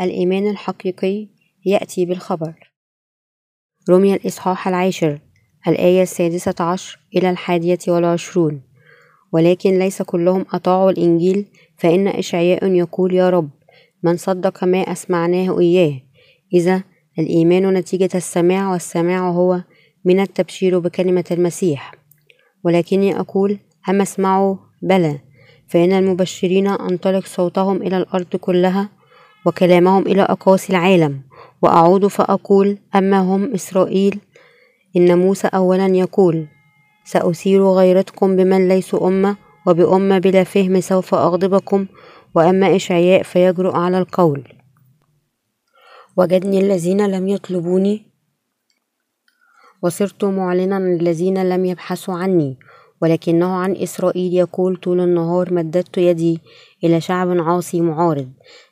الإيمان الحقيقي يأتي بالخبر. رمي الإصحاح العاشر الآية السادسة عشر إلى الحادية والعشرون. ولكن ليس كلهم أطاعوا الإنجيل فإن إشعياء يقول يا رب من صدق ما أسمعناه إياه. إذا الإيمان نتيجة السماع والسماع هو من التبشير بكلمة المسيح. ولكني أقول أما اسمعوا بلى. فإن المبشرين أنطلق صوتهم إلى الأرض كلها وكلامهم إلى أقاصي العالم. وأعود فأقول أما هم إسرائيل إن موسى أولا يقول سأثير غيرتكم بمن ليسوا أمة وبأمة بلا فهم سوف أغضبكم وأما إشعياء فيجرؤ على القول. وجدني الذين لم يطلبوني وصرت معلنا الذين لم يبحثوا عني ولكنه عن إسرائيل يقول طول النهار مددت يدي إلى شعب عاصي معارض.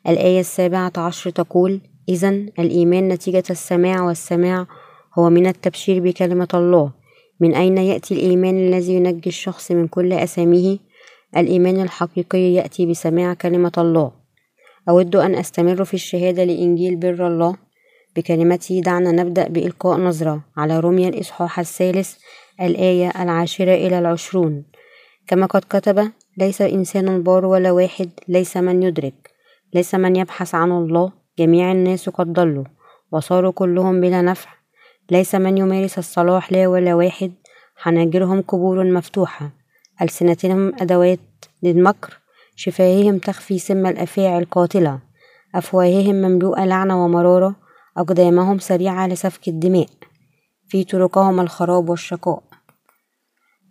الآية السابعة عشر تقول إذا الإيمان نتيجة السماع والسماع هو من التبشير بكلمة الله. من أين يأتي الإيمان الذي ينجي الشخص من كل أساميه؟ الإيمان الحقيقي يأتي بسماع كلمة الله. أود أن أستمر في الشهادة لإنجيل بر الله. بكلمته دعنا نبدأ بإلقاء نظرة على رمي الإصحاح الثالث الآية العاشرة إلى العشرون. كما قد كتب ليس إنسان بار ولا واحد ليس من يدرك ليس من يبحث عن الله جميع الناس قد ضلوا وصاروا كلهم بلا نفع. ليس من يمارس الصلاح لا ولا واحد حناجرهم قبور مفتوحة. ألسنتهم أدوات للمكر شفاههم تخفي سم الأفاعي القاتلة. أفواههم مملوءة لعنة ومرارة أقدامهم سريعة لسفك الدماء. في طرقهم الخراب والشقاء.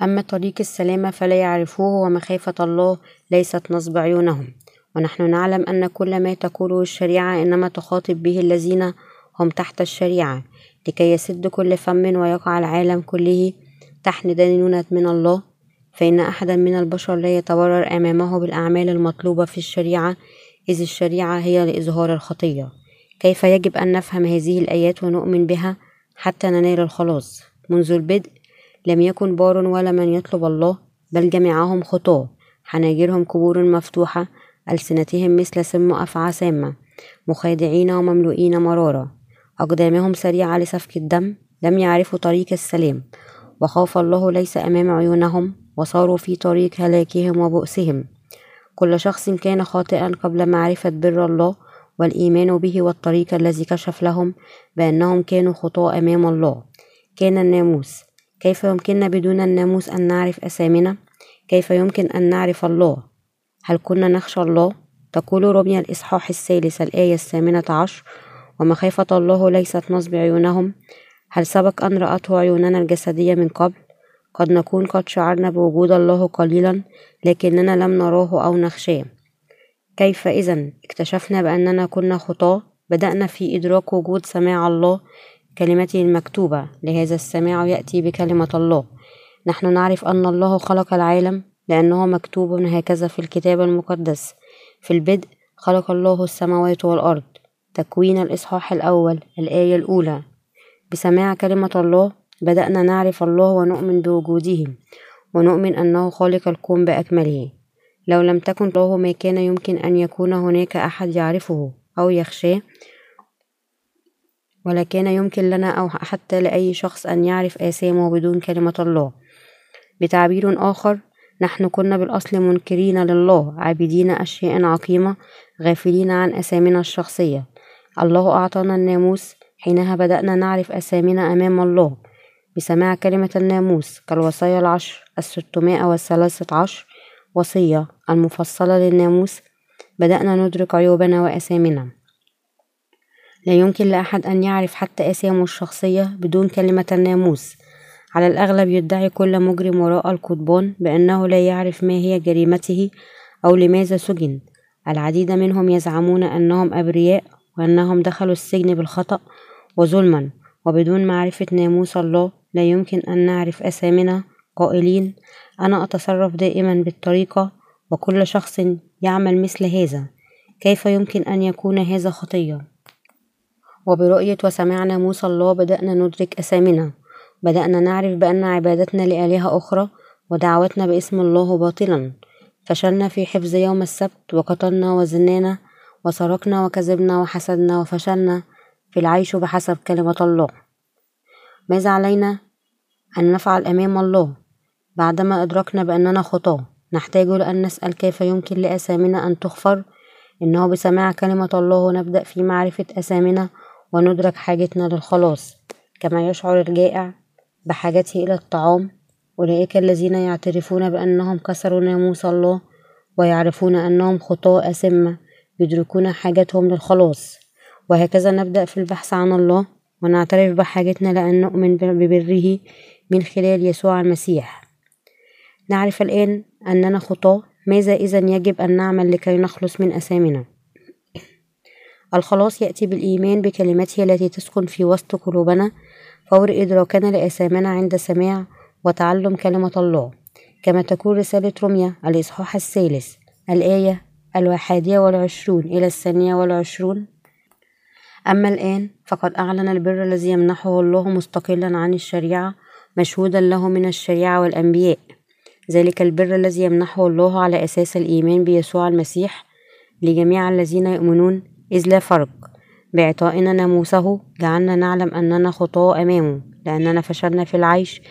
أما طريق السلامة فلا يعرفوه ومخافة الله ليست نصب عيونهم ونحن نعلم أن كل ما تقوله الشريعة إنما تخاطب به الذين هم تحت الشريعة لكي يسد كل فم ويقع العالم كله تحت دينونة من الله. فإن أحدا من البشر لا يتبرر أمامه بالأعمال المطلوبة في الشريعة إذ الشريعة هي لإظهار الخطية. كيف يجب أن نفهم هذه الآيات ونؤمن بها حتى ننال الخلاص؟ منذ البدء لم يكن بار ولا من يطلب الله بل جميعهم خطاة حناجرهم قبور مفتوحة ألسنتهم مثل سم أفعى سامة مخادعين ومملوئين مرارة أقدامهم سريعة لسفك الدم لم يعرفوا طريق السلام. وخاف الله ليس أمام عيونهم وصاروا في طريق هلاكهم وبؤسهم. كل شخص كان خاطئا قبل معرفة بر الله والإيمان به والطريق الذي كشف لهم بأنهم كانوا خطاة أمام الله. كان الناموس كيف يمكننا بدون الناموس أن نعرف أسامنا؟ كيف يمكن أن نعرف الله؟ هل كنا نخشى الله؟ تقول رمي الإصحاح الثالث الآية الثامنة عشر ومخافة الله ليست نصب عيونهم هل سبق أن رأته عيوننا الجسدية من قبل؟ قد نكون قد شعرنا بوجود الله قليلا لكننا لم نراه أو نخشاه كيف إذا اكتشفنا بأننا كنا خطاة بدأنا في إدراك وجود سماع الله كلمته المكتوبة لهذا السماع يأتي بكلمة الله. نحن نعرف أن الله خلق العالم لأنه مكتوب هكذا في الكتاب المقدس. في البدء خلق الله السماوات والأرض. تكوين الإصحاح الأول الآية الأولى. بسماع كلمة الله بدأنا نعرف الله ونؤمن بوجوده ونؤمن أنه خالق الكون بأكمله. لو لم تكن له ما كان يمكن أن يكون هناك أحد يعرفه أو يخشاه؟ ولا كان يمكن لنا أو حتى لأي شخص أن يعرف آثامه بدون كلمة الله. بتعبير آخر نحن كنا بالأصل منكرين لله عابدين أشياء عقيمة غافلين عن أسامنا الشخصية. الله أعطانا الناموس حينها بدأنا نعرف أسامنا أمام الله. بسماع كلمة الناموس كالوصايا العشر الستمائة والثلاثة عشر وصية المفصلة للناموس بدأنا ندرك عيوبنا وأسامنا لا يمكن لأحد أن يعرف حتى أسامه الشخصية بدون كلمة الناموس. على الأغلب يدعي كل مجرم وراء القضبان بأنه لا يعرف ما هي جريمته أو لماذا سجن. العديد منهم يزعمون أنهم أبرياء وأنهم دخلوا السجن بالخطأ وظلما. وبدون معرفة ناموس الله لا يمكن أن نعرف أسامنا قائلين أنا أتصرف دائما بالطريقة وكل شخص يعمل مثل هذا. كيف يمكن أن يكون هذا خطية وبرؤية وسماع ناموس الله بدأنا ندرك أسامنا بدأنا نعرف بأن عبادتنا لآلهة أخرى ودعوتنا باسم الله باطلا. فشلنا في حفظ يوم السبت وقتلنا وزنانا وسرقنا وكذبنا وحسدنا وفشلنا في العيش بحسب كلمة الله. ماذا علينا؟ أن نفعل أمام الله. بعدما أدركنا بأننا خطاة نحتاج لأن نسأل كيف يمكن لأثامنا أن تغفر؟ إنه بسماع كلمة الله نبدأ في معرفة أثامنا وندرك حاجتنا للخلاص. كما يشعر الجائع بحاجته إلى الطعام أولئك الذين يعترفون بأنهم كسروا ناموس الله ويعرفون أنهم خطاة أسمة يدركون حاجتهم للخلاص. وهكذا نبدأ في البحث عن الله ونعترف بحاجتنا لأن نؤمن ببره من خلال يسوع المسيح. نعرف الآن أننا خطاة ماذا إذا يجب أن نعمل لكي نخلص من أثامنا الخلاص يأتي بالإيمان بكلمته التي تسكن في وسط قلوبنا فور إدراكنا لأثامنا عند سماع وتعلم كلمة الله. كما تكون رسالة رمية الإصحاح الثالث الآية الواحادية والعشرون إلى الثانية والعشرون. أما الآن فقد أعلن البر الذي يمنحه الله مستقلا عن الشريعة مشهودا له من الشريعة والأنبياء. ذلك البر الذي يمنحه الله على أساس الإيمان بيسوع المسيح لجميع الذين يؤمنون إذ لا فرق. بإعطائنا ناموسه جعلنا نعلم أننا خطاة أمامه لأننا فشلنا في العيش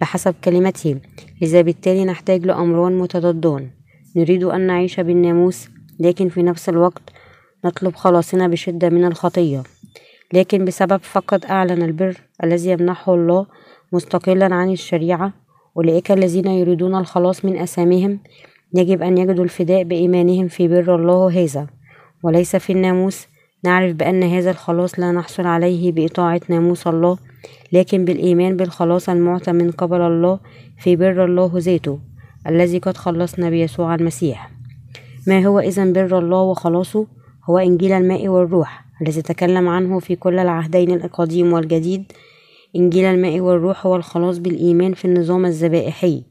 بحسب كلمته. لذا بالتالي نحتاج لأمران متضادان. نريد أن نعيش بالناموس لكن في نفس الوقت نطلب خلاصنا بشدة من الخطية. لكن بسبب فقد أعلن البر الذي يمنحه الله مستقلا عن الشريعة أولئك الذين يريدون الخلاص من أثامهم يجب أن يجدوا الفداء بإيمانهم في بر الله هذا. وليس في الناموس. نعرف بأن هذا الخلاص لا نحصل عليه بإطاعة ناموس الله لكن بالإيمان بالخلاص المعطى من قبل الله في بر الله ذاته الذي قد خلصنا بيسوع المسيح. ما هو إذا بر الله وخلاصه؟ هو إنجيل الماء والروح الذي تكلم عنه في كل العهدين القديم والجديد. إنجيل الماء والروح هو الخلاص بالإيمان في النظام الذبائحي.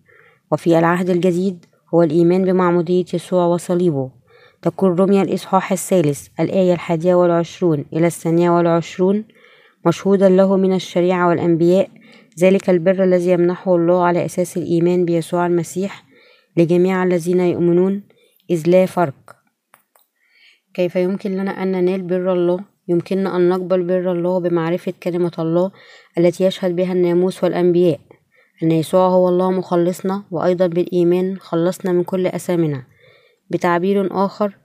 وفي العهد الجديد هو الإيمان بمعمودية يسوع وصليبه. تقول رمي الإصحاح الثالث الآية الحادية والعشرون إلى الثانية والعشرون مشهودا له من الشريعة والأنبياء ذلك البر الذي يمنحه الله على أساس الإيمان بيسوع المسيح لجميع الذين يؤمنون إذ لا فرق. كيف يمكن لنا أن ننال بر الله؟ يمكننا أن نقبل بر الله بمعرفة كلمة الله التي يشهد بها الناموس والأنبياء أن يسوع هو الله مخلصنا وأيضا بالإيمان خلصنا من كل أثامنا. بتعبير آخر.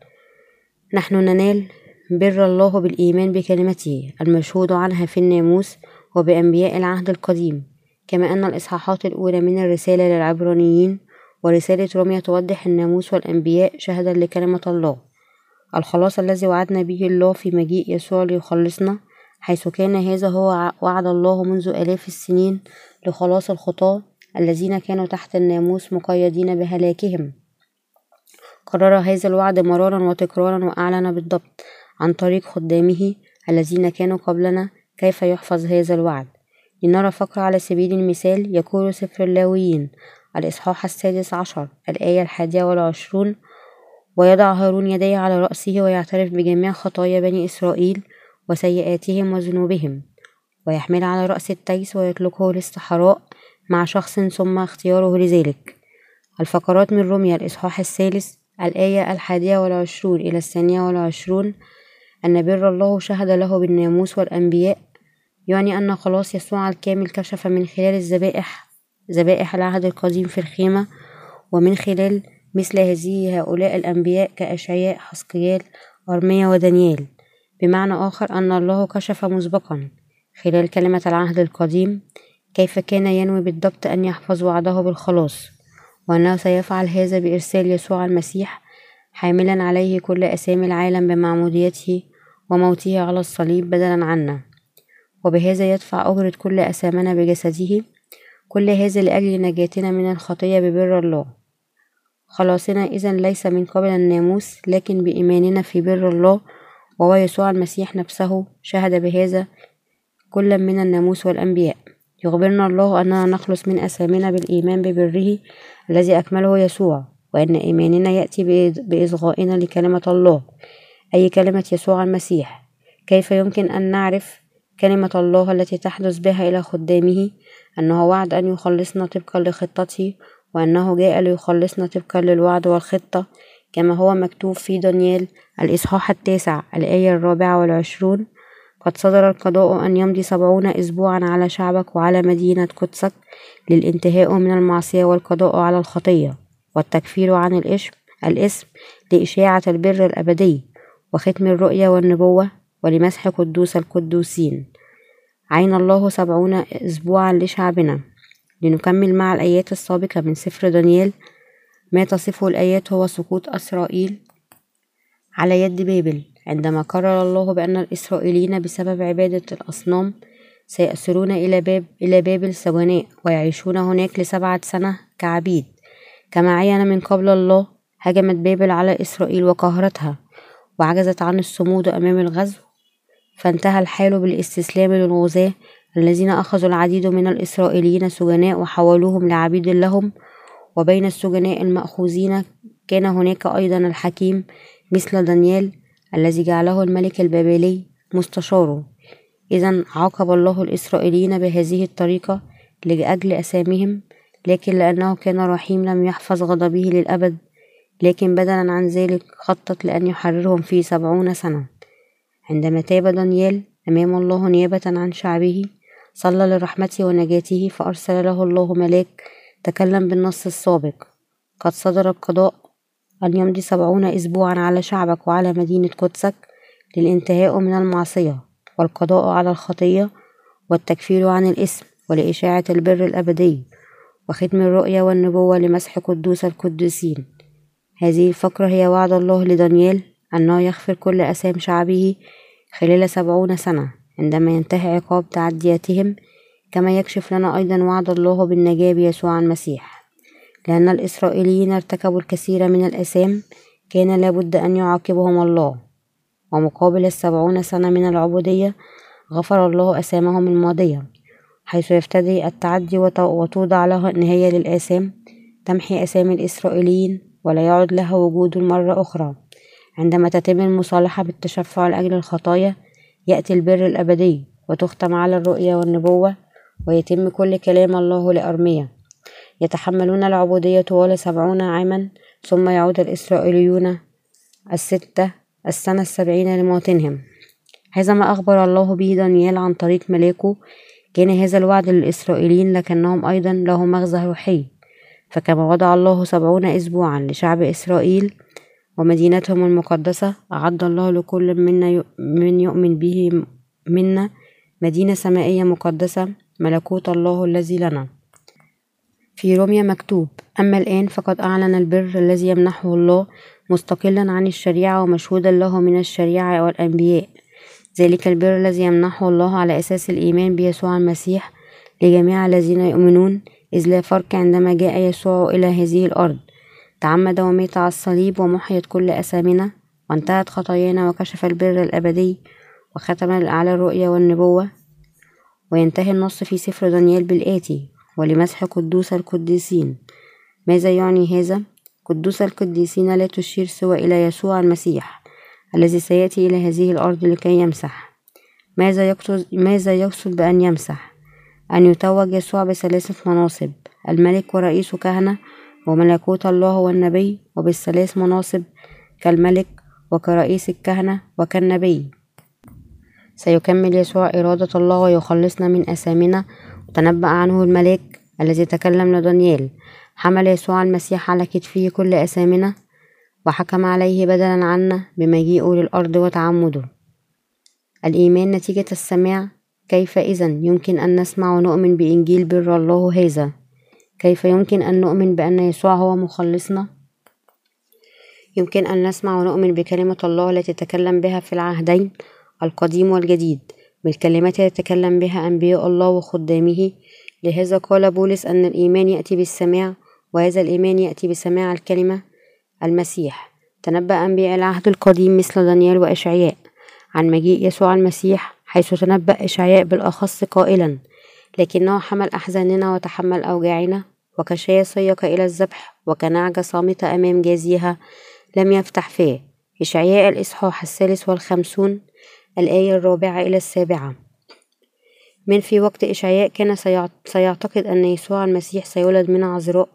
نحن ننال بر الله بالإيمان بكلمته المشهود عنها في الناموس وبأنبياء العهد القديم كما أن الإصحاحات الأولى من الرسالة للعبرانيين ورسالة روميا توضح الناموس والأنبياء شهدا لكلمة الله. الخلاص الذي وعدنا به الله في مجيء يسوع ليخلصنا حيث كان هذا هو وعد الله منذ آلاف السنين لخلاص الخطاة الذين كانوا تحت الناموس مقيدين بهلاكهم. قرر هذا الوعد مرارا وتكرارا وأعلن بالضبط عن طريق خدامه الذين كانوا قبلنا كيف يحفظ هذا الوعد. لنرى فقرة على سبيل المثال يقول سفر اللاويين الإصحاح السادس عشر الآية الحادية والعشرون ويضع هارون يديه على رأسه ويعترف بجميع خطايا بني إسرائيل وسيئاتهم وذنوبهم ويحمل على رأس التيس ويطلقه للصحراء مع شخص ثم اختياره لذلك. الفقرات من رمية الإصحاح الثالث الآية الحادية والعشرون إلى الثانية والعشرون أن بر الله شهد له بالناموس والأنبياء يعني أن خلاص يسوع الكامل كشف من خلال الذبائح ذبائح العهد القديم في الخيمة ومن خلال مثل هذه هؤلاء الأنبياء كأشعياء حسقيال أرميا ودانيال. بمعنى آخر أن الله كشف مسبقا خلال كلمة العهد القديم كيف كان ينوي بالضبط أن يحفظ وعده بالخلاص. وأنه سيفعل هذا بإرسال يسوع المسيح حاملا عليه كل أسامي العالم بمعموديته وموته على الصليب بدلا عنا. وبهذا يدفع أجرة كل أسامنا بجسده كل هذا لأجل نجاتنا من الخطية ببر الله. خلاصنا إذا ليس من قبل الناموس لكن بإيماننا في بر الله وهو يسوع المسيح نفسه شهد بهذا كل من الناموس والأنبياء. يخبرنا الله أننا نخلص من أثامنا بالإيمان ببره الذي أكمله يسوع وأن إيماننا يأتي بإصغائنا لكلمة الله أي كلمة يسوع المسيح. كيف يمكن أن نعرف كلمة الله التي تحدث بها إلى خدامه؟ أنه وعد أن يخلصنا طبقا لخطته وأنه جاء ليخلصنا طبقا للوعد والخطة كما هو مكتوب في دانيال الإصحاح التاسع الآية الرابعة والعشرون. قد صدر القضاء أن يمضي سبعون أسبوعا على شعبك وعلى مدينة قدسك للانتهاء من المعصية والقضاء على الخطية والتكفير عن الإشم الإسم لإشاعة البر الأبدي وختم الرؤيا والنبوة ولمسح قدوس القدوسين. عين الله سبعون أسبوعا لشعبنا. لنكمل مع الآيات السابقة من سفر دانيال. ما تصفه الآيات هو سقوط إسرائيل على يد بابل. عندما قرر الله بأن الإسرائيليين بسبب عبادة الأصنام سيأسرون إلى باب إلى بابل سجناء ويعيشون هناك لسبعة سنة كعبيد. كما عين من قبل الله هجمت بابل على إسرائيل وقهرتها وعجزت عن الصمود أمام الغزو. فانتهى الحال بالاستسلام للغزاة الذين أخذوا العديد من الإسرائيليين سجناء وحولوهم لعبيد لهم. وبين السجناء المأخوذين كان هناك أيضا الحكيم مثل دانيال الذي جعله الملك البابلي مستشاره. إذا عاقب الله الإسرائيليين بهذه الطريقة لأجل أسامهم لكن لأنه كان رحيم لم يحفظ غضبه للأبد لكن بدلا عن ذلك خطط لأن يحررهم في سبعون سنة. عندما تاب دانيال أمام الله نيابة عن شعبه صلى لرحمته ونجاته فأرسل له الله ملاك تكلم بالنص السابق. قد صدر القضاء أن يمضي سبعون أسبوعا على شعبك وعلى مدينة قدسك للانتهاء من المعصية والقضاء على الخطية والتكفير عن الإثم ولإشاعة البر الأبدي وختم الرؤيا والنبوة لمسح قدوس القدوسين هذه الفقرة هي وعد الله لدانيال أنه يغفر كل أثام شعبه خلال سبعون سنة عندما ينتهي عقاب تعدياتهم كما يكشف لنا أيضا وعد الله بالنجاة بيسوع المسيح. لأن الإسرائيليين ارتكبوا الكثير من الآثام كان لابد أن يعاقبهم الله. ومقابل السبعون سنة من العبودية غفر الله أثامهم الماضية حيث يفتدي التعدي وتوضع له نهاية للآثام تمحي أسامي الإسرائيليين ولا يعد لها وجود مرة أخرى. عندما تتم المصالحة بالتشفع لأجل الخطايا يأتي البر الأبدي وتختم على الرؤيا والنبوة ويتم كل كلام الله لأرميا. يتحملون العبودية طوال سبعون عاما ثم يعود الإسرائيليون الستة السنة السبعين لموطنهم. هذا ما أخبر الله به دانيال عن طريق ملاكه كان هذا الوعد للإسرائيليين لكنهم أيضا له مغزى روحي. فكما وضع الله سبعون أسبوعا لشعب إسرائيل ومدينتهم المقدسة أعد الله لكل منا من يؤمن به منا مدينة سمائية مقدسة ملكوت الله الذي لنا. في روميا مكتوب أما الآن فقد أعلن البر الذي يمنحه الله مستقلا عن الشريعة ومشهودا له من الشريعة والأنبياء. ذلك البر الذي يمنحه الله على أساس الإيمان بيسوع المسيح لجميع الذين يؤمنون إذ لا فرق عندما جاء يسوع إلى هذه الأرض. تعمد ومات على الصليب ومحيت كل أثامنا وانتهت خطايانا وكشف البر الأبدي وختم على الرؤيا والنبوة. وينتهي النص في سفر دانيال بالآتي. ولمسح قدوس القديسين ماذا يعني هذا؟ قدوس القديسين لا تشير سوى إلى يسوع المسيح الذي سيأتي إلى هذه الأرض لكي يمسح ماذا يقصد, ماذا يقصد بأن يمسح؟ أن يتوج يسوع بثلاثة مناصب الملك ورئيس كهنة وملكوت الله والنبي وبالثلاث مناصب كالملك وكرئيس الكهنة وكالنبي سيكمل يسوع إرادة الله ويخلصنا من أثامنا وتنبأ عنه الملاك الذي تكلم لدانيال حمل يسوع المسيح على كتفه كل أثامنا وحكم عليه بدلا عنا بمجيئه للأرض وتعمده. الإيمان نتيجة السماع. كيف إذا يمكن أن نسمع ونؤمن بإنجيل بر الله هذا؟ كيف يمكن أن نؤمن بأن يسوع هو مخلصنا؟ يمكن أن نسمع ونؤمن بكلمة الله التي تكلم بها في العهدين القديم والجديد. بالكلمات التي تكلم بها أنبياء الله وخدامه. لهذا قال بولس أن الإيمان يأتي بالسماع وهذا الإيمان يأتي بسماع الكلمة المسيح. تنبأ أنبياء العهد القديم مثل دانيال وإشعياء عن مجيء يسوع المسيح حيث تنبأ إشعياء بالأخص قائلا لكنه حمل أحزاننا وتحمل أوجاعنا وكشاة سيق إلى الذبح وكنعجة صامتة أمام جازيها لم يفتح فيه. إشعياء الإصحاح الثالث والخمسون الآية الرابعة إلى السابعة. من في وقت إشعياء كان سيعتقد أن يسوع المسيح سيولد من عذراء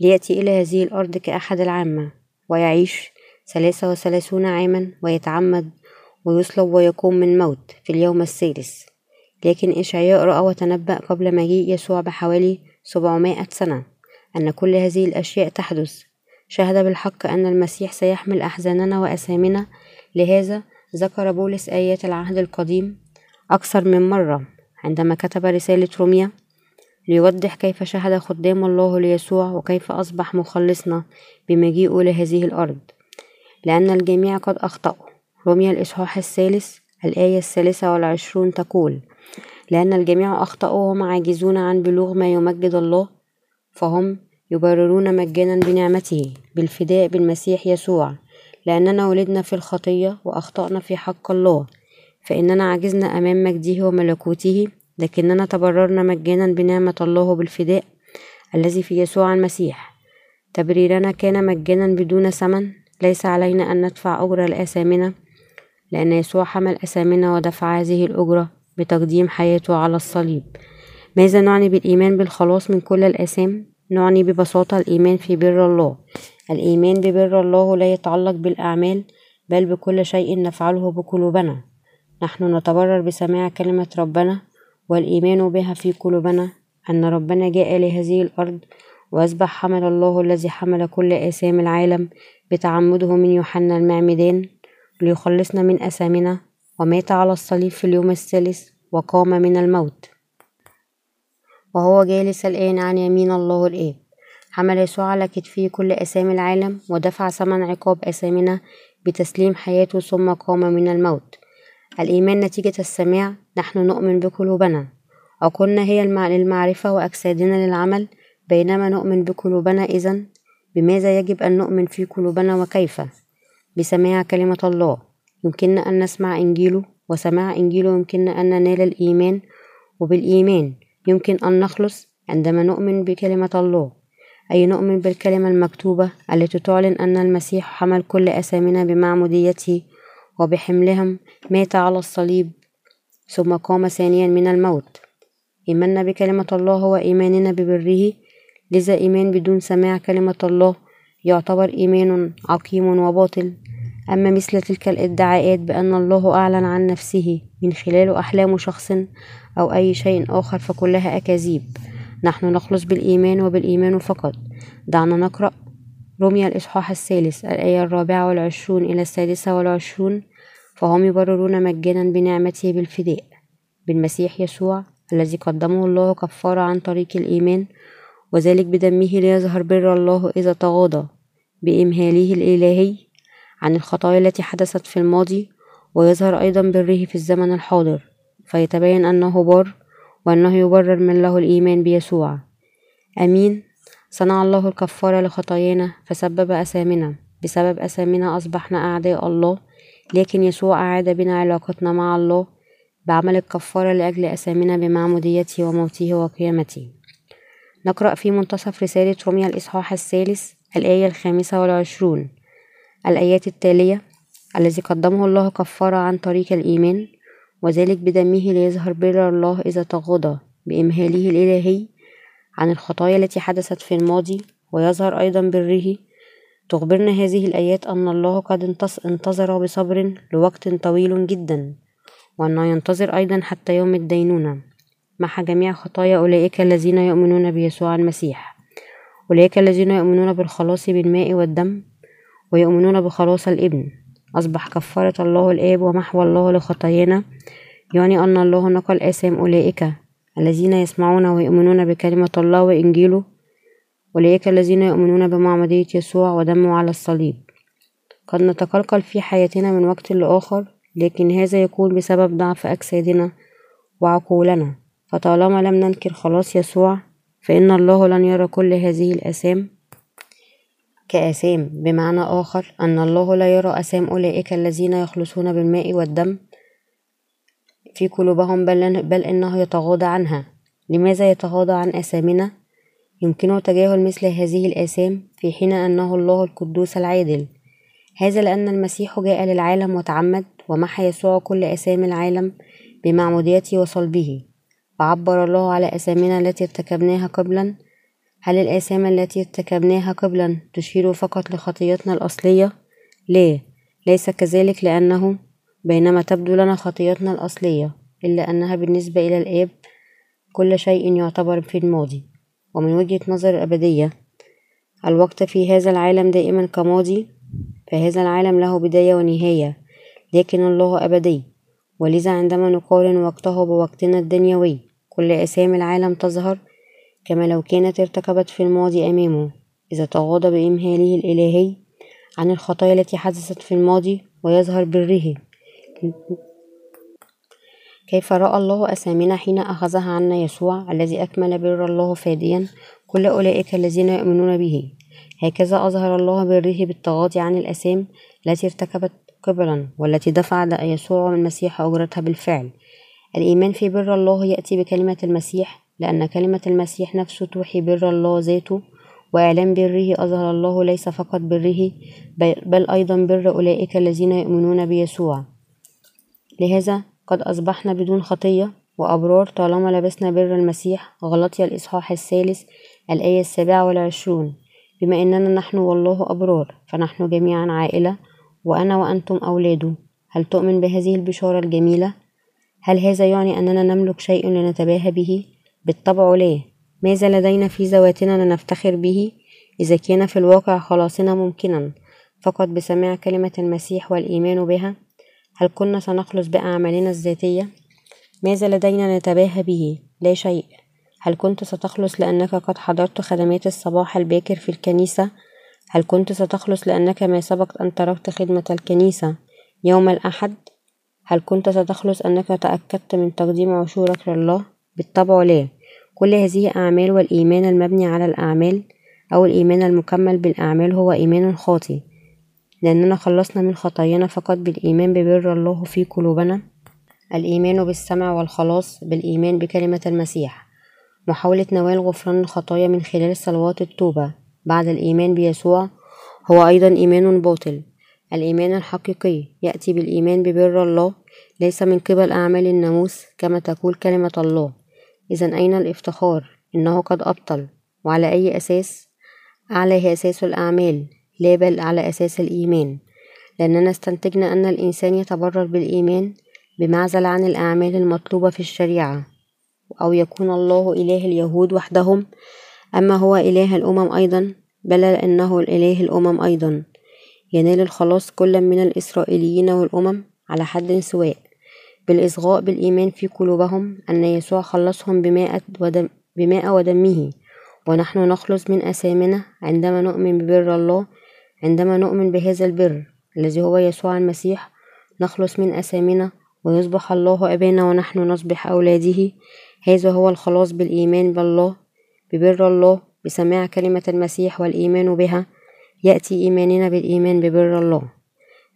ليأتي إلى هذه الأرض كأحد العامة ويعيش ثلاثة وثلاثون عاما ويتعمد ويصلب ويقوم من موت في اليوم الثالث لكن إشعياء رأى وتنبأ قبل مجيء يسوع بحوالي سبعمائة سنة أن كل هذه الأشياء تحدث. شهد بالحق أن المسيح سيحمل أحزاننا وأثامنا لهذا ذكر بولس آيات العهد القديم أكثر من مرة عندما كتب رسالة روميا ليوضح كيف شهد خدام الله ليسوع وكيف أصبح مخلصنا بمجيئه لهذه الأرض لأن الجميع قد أخطأوا. روميا الإصحاح الثالث الآية الثالثة والعشرون تقول لأن الجميع أخطأوا وهم عاجزون عن بلوغ ما يمجد الله فهم يبررون مجانا بنعمته بالفداء بالمسيح يسوع لأننا ولدنا في الخطية وأخطأنا في حق الله فإننا عجزنا أمام مجده وملكوته لكننا تبررنا مجانا بنعمة الله بالفداء الذي في يسوع المسيح. تبريرنا كان مجانا بدون ثمن ليس علينا أن ندفع أجرة لآثامنا لأن يسوع حمل أثامنا ودفع هذه الأجرة بتقديم حياته على الصليب. ماذا نعني بالإيمان بالخلاص من كل الآثام؟ نعني ببساطة الإيمان في بر الله. الإيمان ببر الله لا يتعلق بالأعمال بل بكل شيء نفعله بقلوبنا. نحن نتبرر بسماع كلمة ربنا والإيمان بها في قلوبنا أن ربنا جاء لهذه الأرض وأصبح حمل الله الذي حمل كل آثام العالم بتعمده من يوحنا المعمدان ليخلصنا من أثامنا ومات على الصليب في اليوم الثالث وقام من الموت. وهو جالس الآن عن يمين الله الآب. حمل يسوع على كتفه كل أسامي العالم ودفع ثمن عقاب أسامنا بتسليم حياته ثم قام من الموت. الإيمان نتيجة السماع نحن نؤمن بقلوبنا. عقولنا هي للمعرفة وأجسادنا للعمل بينما نؤمن بقلوبنا إذا بماذا يجب أن نؤمن في قلوبنا وكيف؟ بسماع كلمة الله. يمكننا أن نسمع إنجيله وسماع إنجيله يمكننا أن ننال الإيمان وبالإيمان يمكن أن نخلص عندما نؤمن بكلمة الله. أي نؤمن بالكلمة المكتوبة التي تعلن أن المسيح حمل كل أثامنا بمعموديته وبحملهم مات على الصليب ثم قام ثانيا من الموت. إيماننا بكلمة الله هو إيماننا ببره. لذا إيمان بدون سماع كلمة الله يعتبر إيمان عقيم وباطل. أما مثل تلك الادعاءات بأن الله أعلن عن نفسه من خلال أحلام شخص أو أي شيء آخر فكلها أكاذيب. نحن نخلص بالإيمان وبالإيمان فقط. دعنا نقرأ رمي الإصحاح الثالث الآية الرابعة والعشرون إلى السادسة والعشرون فهم يبررون مجانا بنعمته بالفداء بالمسيح يسوع الذي قدمه الله كفارة عن طريق الإيمان وذلك بدمه ليظهر بر الله إذا تغاضى بإمهاله الإلهي عن الخطايا التي حدثت في الماضي ويظهر أيضا بره في الزمن الحاضر فيتبين أنه بار وأنه يبرر من له الإيمان بيسوع. أمين. صنع الله الكفارة لخطايانا فسبب أثامنا بسبب أثامنا أصبحنا أعداء الله لكن يسوع أعاد بنا علاقتنا مع الله بعمل الكفارة لأجل أثامنا بمعموديته وموته وقيامته. نقرأ في منتصف رسالة روميا الإصحاح الثالث الآية الخامسة والعشرون. الآيات التالية الذي قدمه الله كفارة عن طريق الإيمان وذلك بدمه ليظهر بر الله إذا تغاضى بإمهاله الإلهي عن الخطايا التي حدثت في الماضي ويظهر أيضا بره. تخبرنا هذه الآيات أن الله قد انتظر بصبر لوقت طويل جدا وأنه ينتظر أيضا حتى يوم الدينونة. محى جميع خطايا أولئك الذين يؤمنون بيسوع المسيح. أولئك الذين يؤمنون بالخلاص بالماء والدم ويؤمنون بخلاص الإبن. أصبح كفارة الله الآب ومحو الله لخطايانا. يعني أن الله نقل آثام أولئك الذين يسمعون ويؤمنون بكلمة الله وإنجيله. أولئك الذين يؤمنون بمعمودية يسوع ودمه على الصليب. قد نتقلقل في حياتنا من وقت لآخر لكن هذا يكون بسبب ضعف أجسادنا وعقولنا. فطالما لم ننكر خلاص يسوع فإن الله لن يرى كل هذه الآثام. كآثام بمعنى آخر أن الله لا يرى آثام أولئك الذين يخلصون بالماء والدم في قلوبهم بل, بل إنه يتغاضى عنها. لماذا يتغاضى عن آثامنا؟ يمكنه تجاهل مثل هذه الآثام في حين أنه الله القدوس العادل. هذا لأن المسيح جاء للعالم وتعمد ومحى يسوع كل آثام العالم بمعموديته وصلبه. وعبر الله على آثامنا التي ارتكبناها قبلا هل الآثام التي ارتكبناها قبلا تشير فقط لخطيتنا الأصلية؟ لا ليس كذلك لأنه بينما تبدو لنا خطيتنا الأصلية إلا أنها بالنسبة إلى الآب كل شيء يعتبر في الماضي ومن وجهة نظر الأبدية الوقت في هذا العالم دائما كماضي فهذا العالم له بداية ونهاية لكن الله أبدي ولذا عندما نقارن وقته بوقتنا الدنيوي كل أسامي العالم تظهر كما لو كانت ارتكبت في الماضي أمامه إذا تغاضى بإمهاله الإلهي عن الخطايا التي حدثت في الماضي ويظهر بره. كيف رأى الله أسامنا حين أخذها عنا يسوع الذي أكمل بر الله فاديا كل أولئك الذين يؤمنون به؟ هكذا أظهر الله بره بالتغاضي عن الأسام التي ارتكبت قبلا والتي دفع يسوع المسيح أجرتها بالفعل. الإيمان في بر الله يأتي بكلمة المسيح لأن كلمة المسيح نفسه توحي بر الله ذاته وإعلان بره أظهر الله ليس فقط بره بل أيضا بر أولئك الذين يؤمنون بيسوع لهذا قد أصبحنا بدون خطية وأبرار طالما لبسنا بر المسيح غلطي الإصحاح الثالث الآية السابعة والعشرون بما أننا نحن والله أبرار فنحن جميعا عائلة وأنا وأنتم أولاده هل تؤمن بهذه البشارة الجميلة؟ هل هذا يعني أننا نملك شيء لنتباهى به؟ بالطبع لا ماذا لدينا في ذواتنا لنفتخر به إذا كان في الواقع خلاصنا ممكنا فقط بسماع كلمة المسيح والإيمان بها هل كنا سنخلص بأعمالنا الذاتية؟ ماذا لدينا نتباهى به؟ لا شيء هل كنت ستخلص لأنك قد حضرت خدمات الصباح الباكر في الكنيسة؟ هل كنت ستخلص لأنك ما سبق أن تركت خدمة الكنيسة يوم الأحد؟ هل كنت ستخلص أنك تأكدت من تقديم عشورك لله؟ بالطبع لا كل هذه أعمال والإيمان المبني على الأعمال أو الإيمان المكمل بالأعمال هو إيمان خاطئ. لأننا خلصنا من خطايانا فقط بالإيمان ببر الله في قلوبنا. الإيمان بالسمع والخلاص بالإيمان بكلمة المسيح. محاولة نوال غفران الخطايا من خلال صلوات التوبة. بعد الإيمان بيسوع هو أيضا إيمان باطل. الإيمان الحقيقي يأتي بالإيمان ببر الله ليس من قبل أعمال الناموس كما تقول كلمة الله. إذا أين الإفتخار؟ إنه قد أبطل. وعلى أي أساس؟ عليه أساس الأعمال. لا بل على أساس الإيمان. لأننا استنتجنا أن الإنسان يتبرر بالإيمان بمعزل عن الأعمال المطلوبة في الشريعة. أو يكون الله إله اليهود وحدهم. أما هو إله الأمم أيضا بل إنه الإله الأمم أيضا. ينال الخلاص كل من الإسرائيليين والأمم على حد سواء. بالإصغاء بالإيمان في قلوبهم أن يسوع خلصهم بماء ودم بماء ودمه. ونحن نخلص من أثامنا عندما نؤمن ببر الله عندما نؤمن بهذا البر الذي هو يسوع المسيح. نخلص من أثامنا ويصبح الله أبانا ونحن نصبح أولاده. هذا هو الخلاص بالإيمان بالله ببر الله بسماع كلمة المسيح والإيمان بها. يأتي إيماننا بالإيمان ببر الله.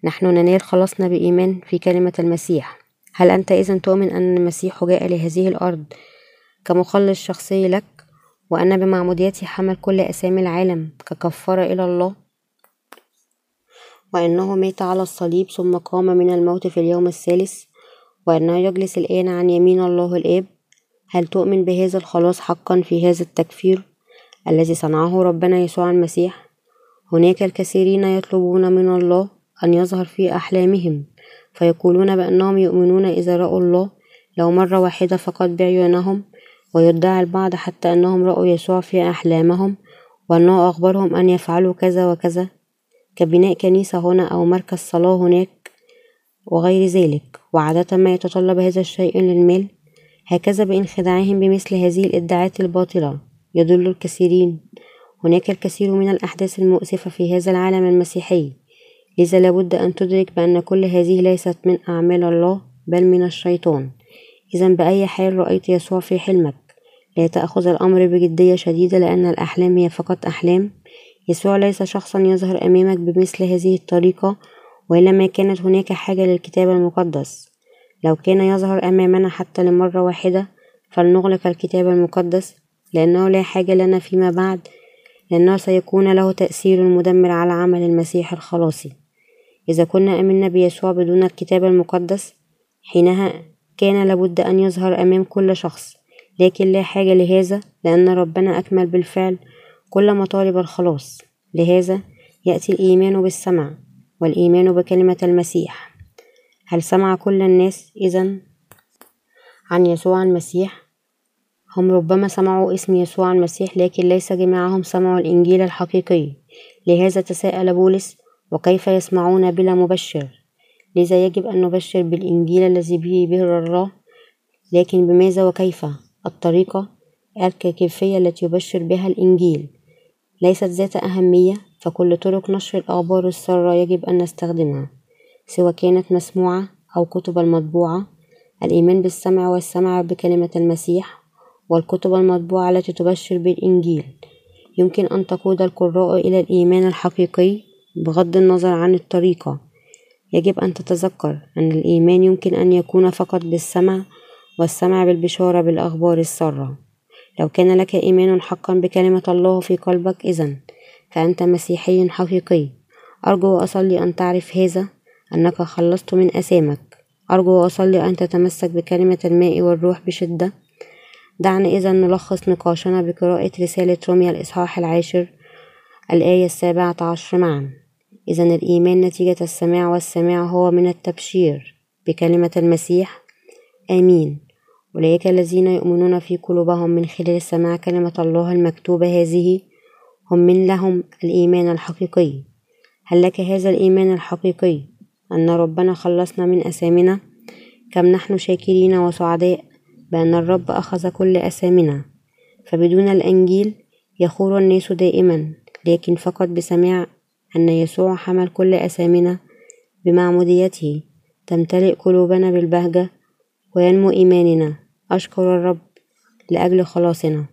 نحن ننال خلاصنا بإيمان في كلمة المسيح. هل أنت إذا تؤمن أن المسيح جاء لهذه الأرض كمخلص شخصي لك وأن بمعموديته حمل كل أسامي العالم ككفارة إلى الله؟ وأنه مات على الصليب ثم قام من الموت في اليوم الثالث وأنه يجلس الآن عن يمين الله الآب؟ هل تؤمن بهذا الخلاص حقا في هذا التكفير الذي صنعه ربنا يسوع المسيح؟ هناك الكثيرين يطلبون من الله أن يظهر في أحلامهم فيقولون بأنهم يؤمنون إذا رأوا الله. لو مرة واحدة فقط بعيونهم ويدعي البعض حتى أنهم رأوا يسوع في أحلامهم وأنه أخبرهم أن يفعلوا كذا وكذا. كبناء كنيسة هنا أو مركز صلاة هناك وغير ذلك. وعادة ما يتطلب هذا الشيء للمال. هكذا بانخداعهم بمثل هذه الادعاءات الباطلة. يضل الكثيرين. هناك الكثير من الأحداث المؤسفة في هذا العالم المسيحي. لذا لابد أن تدرك بأن كل هذه ليست من أعمال الله بل من الشيطان. إذا بأي حال رأيت يسوع في حلمك لا تأخذ الأمر بجدية شديدة لأن الأحلام هي فقط أحلام. يسوع ليس شخصا يظهر أمامك بمثل هذه الطريقة وإلا ما كانت هناك حاجة للكتاب المقدس. لو كان يظهر أمامنا حتى لمرة واحدة فلنغلق الكتاب المقدس لأنه لا حاجة لنا فيما بعد لأنه سيكون له تأثير مدمر على عمل المسيح الخلاصي. إذا كنا آمنا بيسوع بدون الكتاب المقدس حينها كان لابد أن يظهر أمام كل شخص لكن لا حاجة لهذا لأن ربنا أكمل بالفعل كل مطالب الخلاص. لهذا يأتي الإيمان بالسمع والإيمان بكلمة المسيح. هل سمع كل الناس إذا عن يسوع المسيح؟ هم ربما سمعوا اسم يسوع المسيح لكن ليس جميعهم سمعوا الإنجيل الحقيقي. لهذا تساءل بولس وكيف يسمعون بلا مبشر؟ لذا يجب أن نبشر بالإنجيل الذي به بر الله لكن بماذا وكيف؟ الطريقة الكيفية التي يبشر بها الإنجيل. ليست ذات أهمية فكل طرق نشر الأخبار السارة يجب أن نستخدمها سواء كانت مسموعة أو كتب المطبوعة. الإيمان بالسمع والسمع بكلمة المسيح والكتب المطبوعة التي تبشر بالإنجيل. يمكن أن تقود القراء إلى الإيمان الحقيقي بغض النظر عن الطريقة. يجب أن تتذكر أن الإيمان يمكن أن يكون فقط بالسمع والسمع بالبشارة بالأخبار السارة. لو كان لك إيمان حقا بكلمة الله في قلبك إذا فأنت مسيحي حقيقي. أرجو وأصلي أن تعرف هذا أنك خلصت من أثامك أرجو وأصلي أن تتمسك بكلمة الماء والروح بشدة. دعنا إذا نلخص نقاشنا بقراءة رسالة روميا الإصحاح العاشر الآية السابعة عشر معا. إذا الإيمان نتيجة السماع والسماع هو من التبشير بكلمة المسيح آمين. أولئك الذين يؤمنون في قلوبهم من خلال سماع كلمة الله المكتوبة هذه هم من لهم الإيمان الحقيقي. هل لك هذا الإيمان الحقيقي؟ أن ربنا خلصنا من أثامنا كم نحن شاكرين وسعداء بأن الرب أخذ كل أثامنا فبدون الإنجيل يخور الناس دائما لكن فقط بسماع أن يسوع حمل كل أثامنا بمعموديته. تمتلئ قلوبنا بالبهجة وينمو إيماننا. أشكر الرب لأجل خلاصنا.